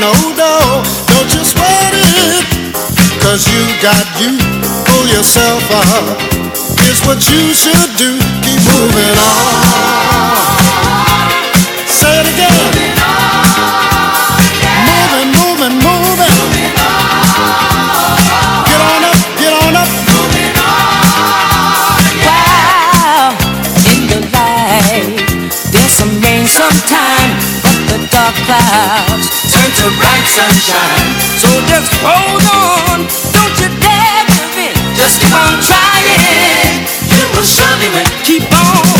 no dough, don't you sweat it. Cause you got you, pull yourself up. Here's what you should do, keep moving on. Say it again. Moving, moving, moving. Get on up, get on up. Wow, in the light, there's some rain sometime, but the dark clouds to bright sunshine. So just hold on, don't you dare give in. Just keep on trying, you will surely win. Keep on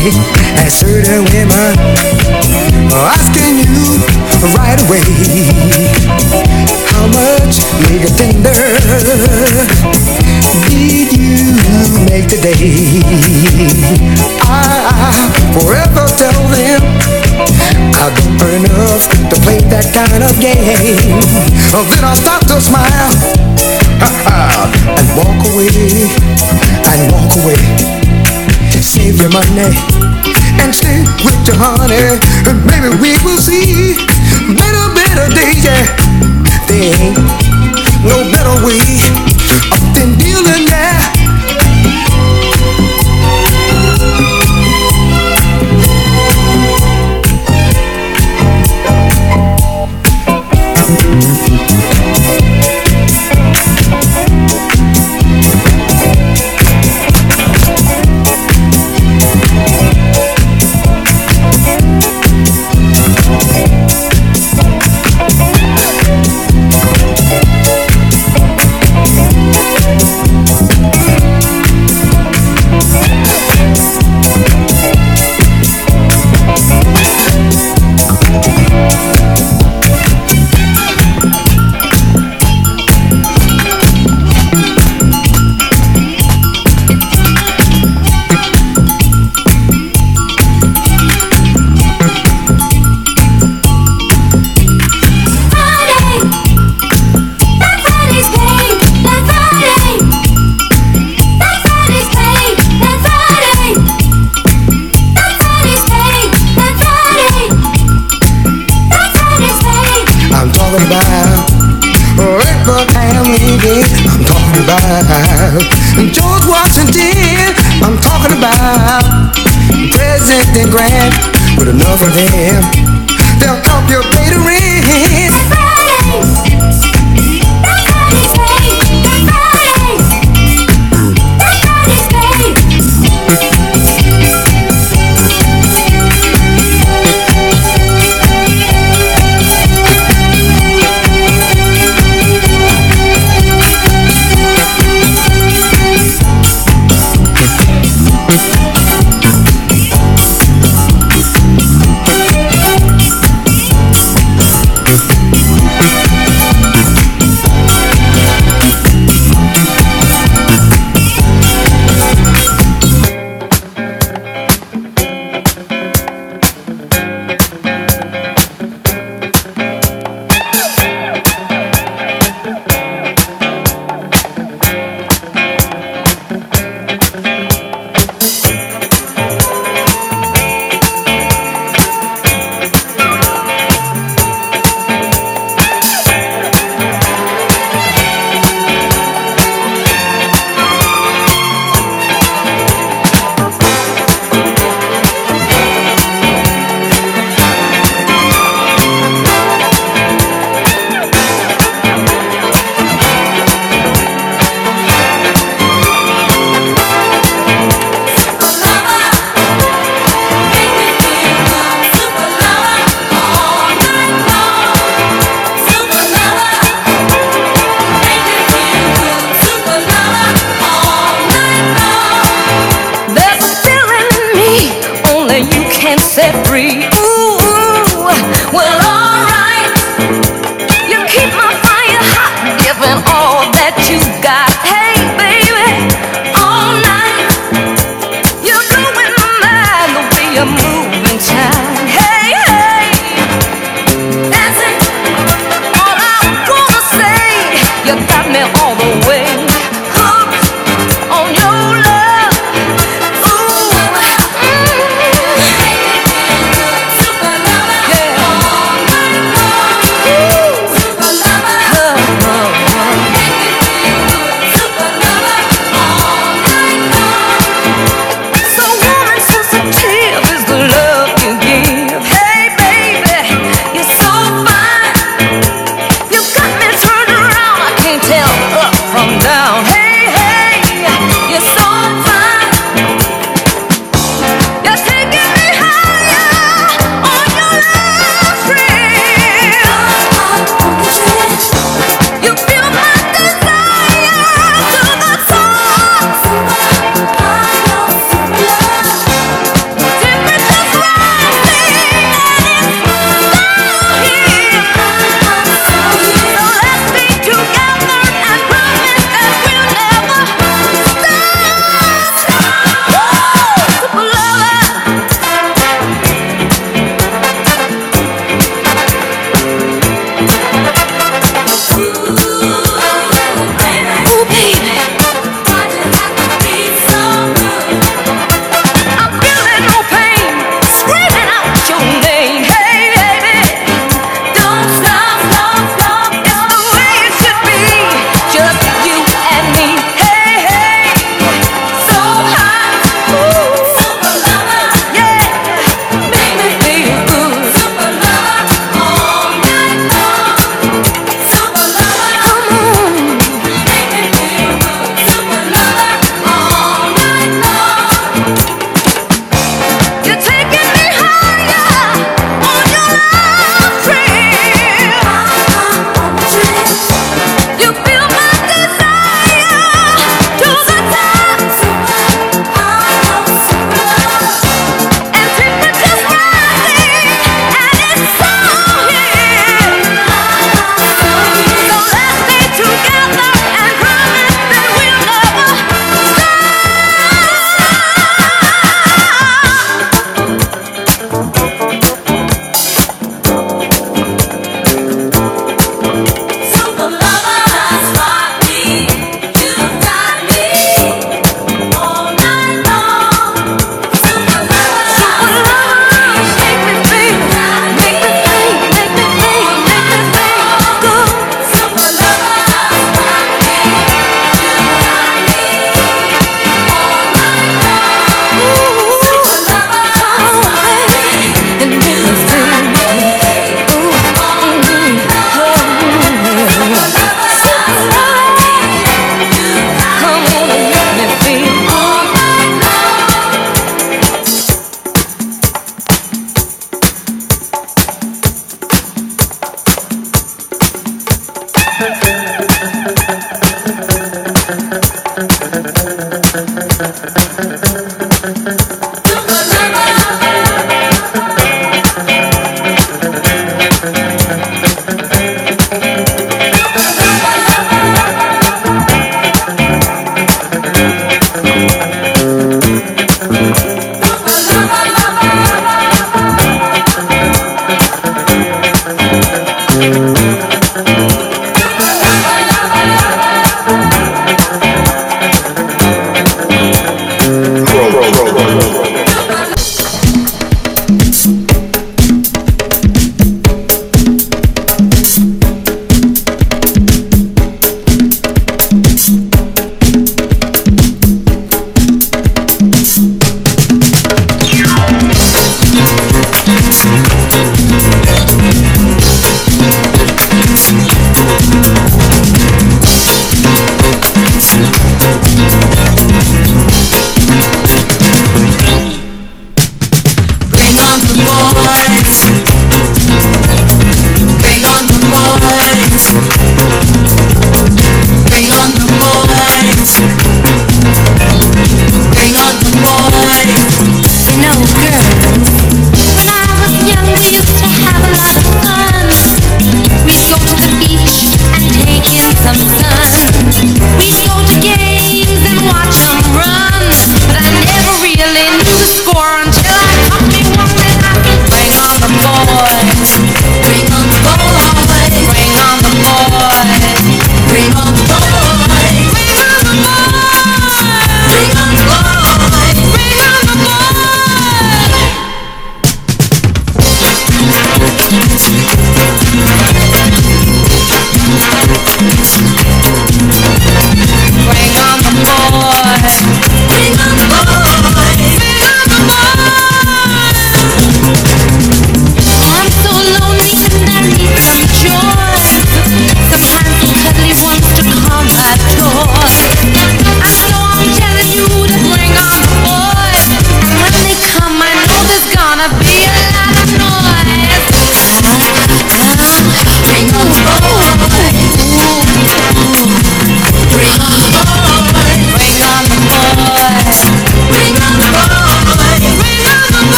Babe has certain women asking you right away how much nigga tender did you make today? I forever tell them I don't earn enough to play that kind of game. Then I start to smile and walk away and walk away. Save your money and stay with your honey, and maybe we will see better, better days. Yeah there ain't no better way than dealing now. for them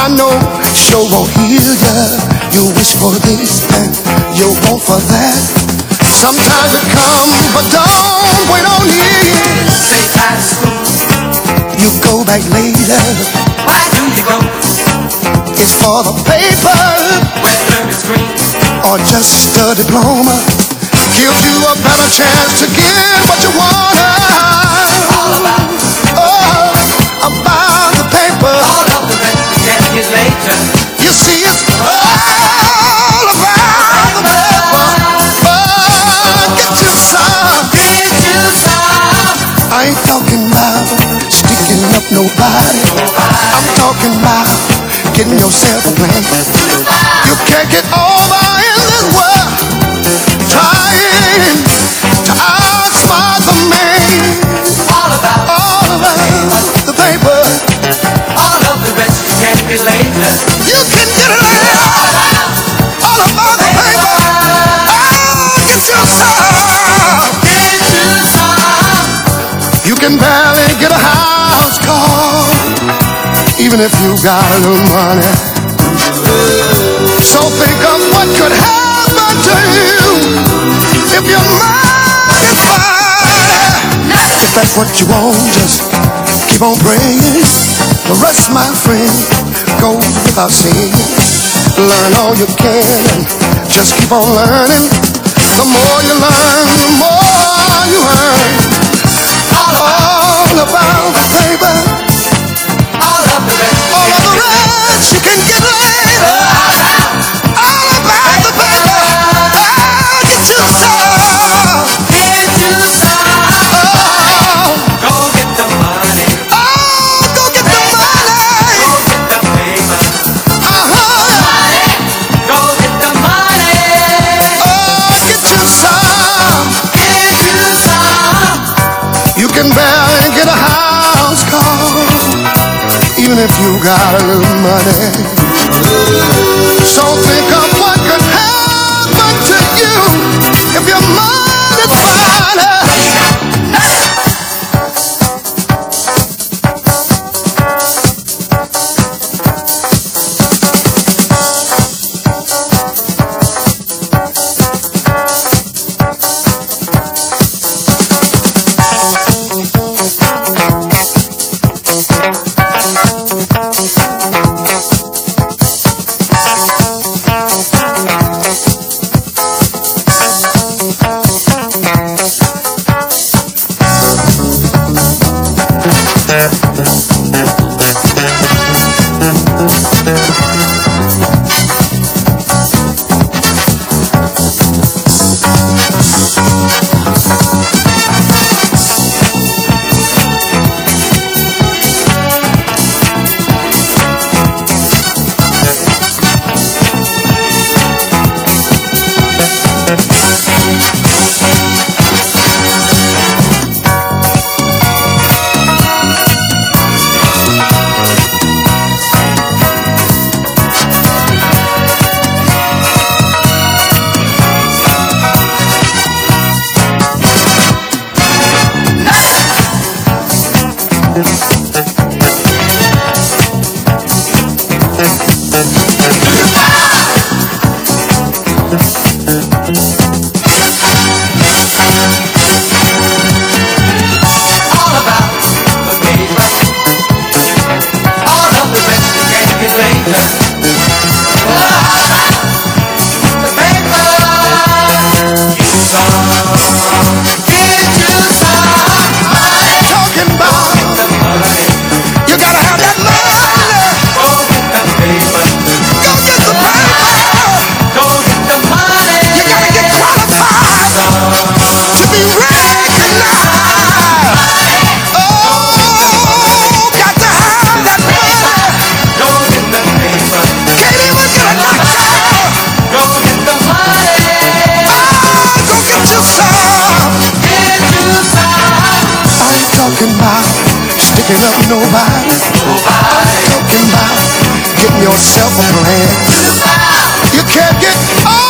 I know sure won't heal ya. You wish for this and you want for that. Sometimes it come, but don't wait on it. Say high. You go back later. Why do you go? It's for the paper. Whether it's green or just a diploma, gives you a better chance to get what you want. All about. You see, it's all about the I ain't talking about sticking up nobody. I'm talking about getting yourself a plan. You can't get over. If you got a money. So think of what could happen to you if your mind is fine. If that's what you want, just keep on praying. The rest, my friend, goes without saying. Learn all you can and just keep on learning. The more you learn, the more if you got a the talking up nobody. Talking about getting yourself a plan. You can't get. Oh!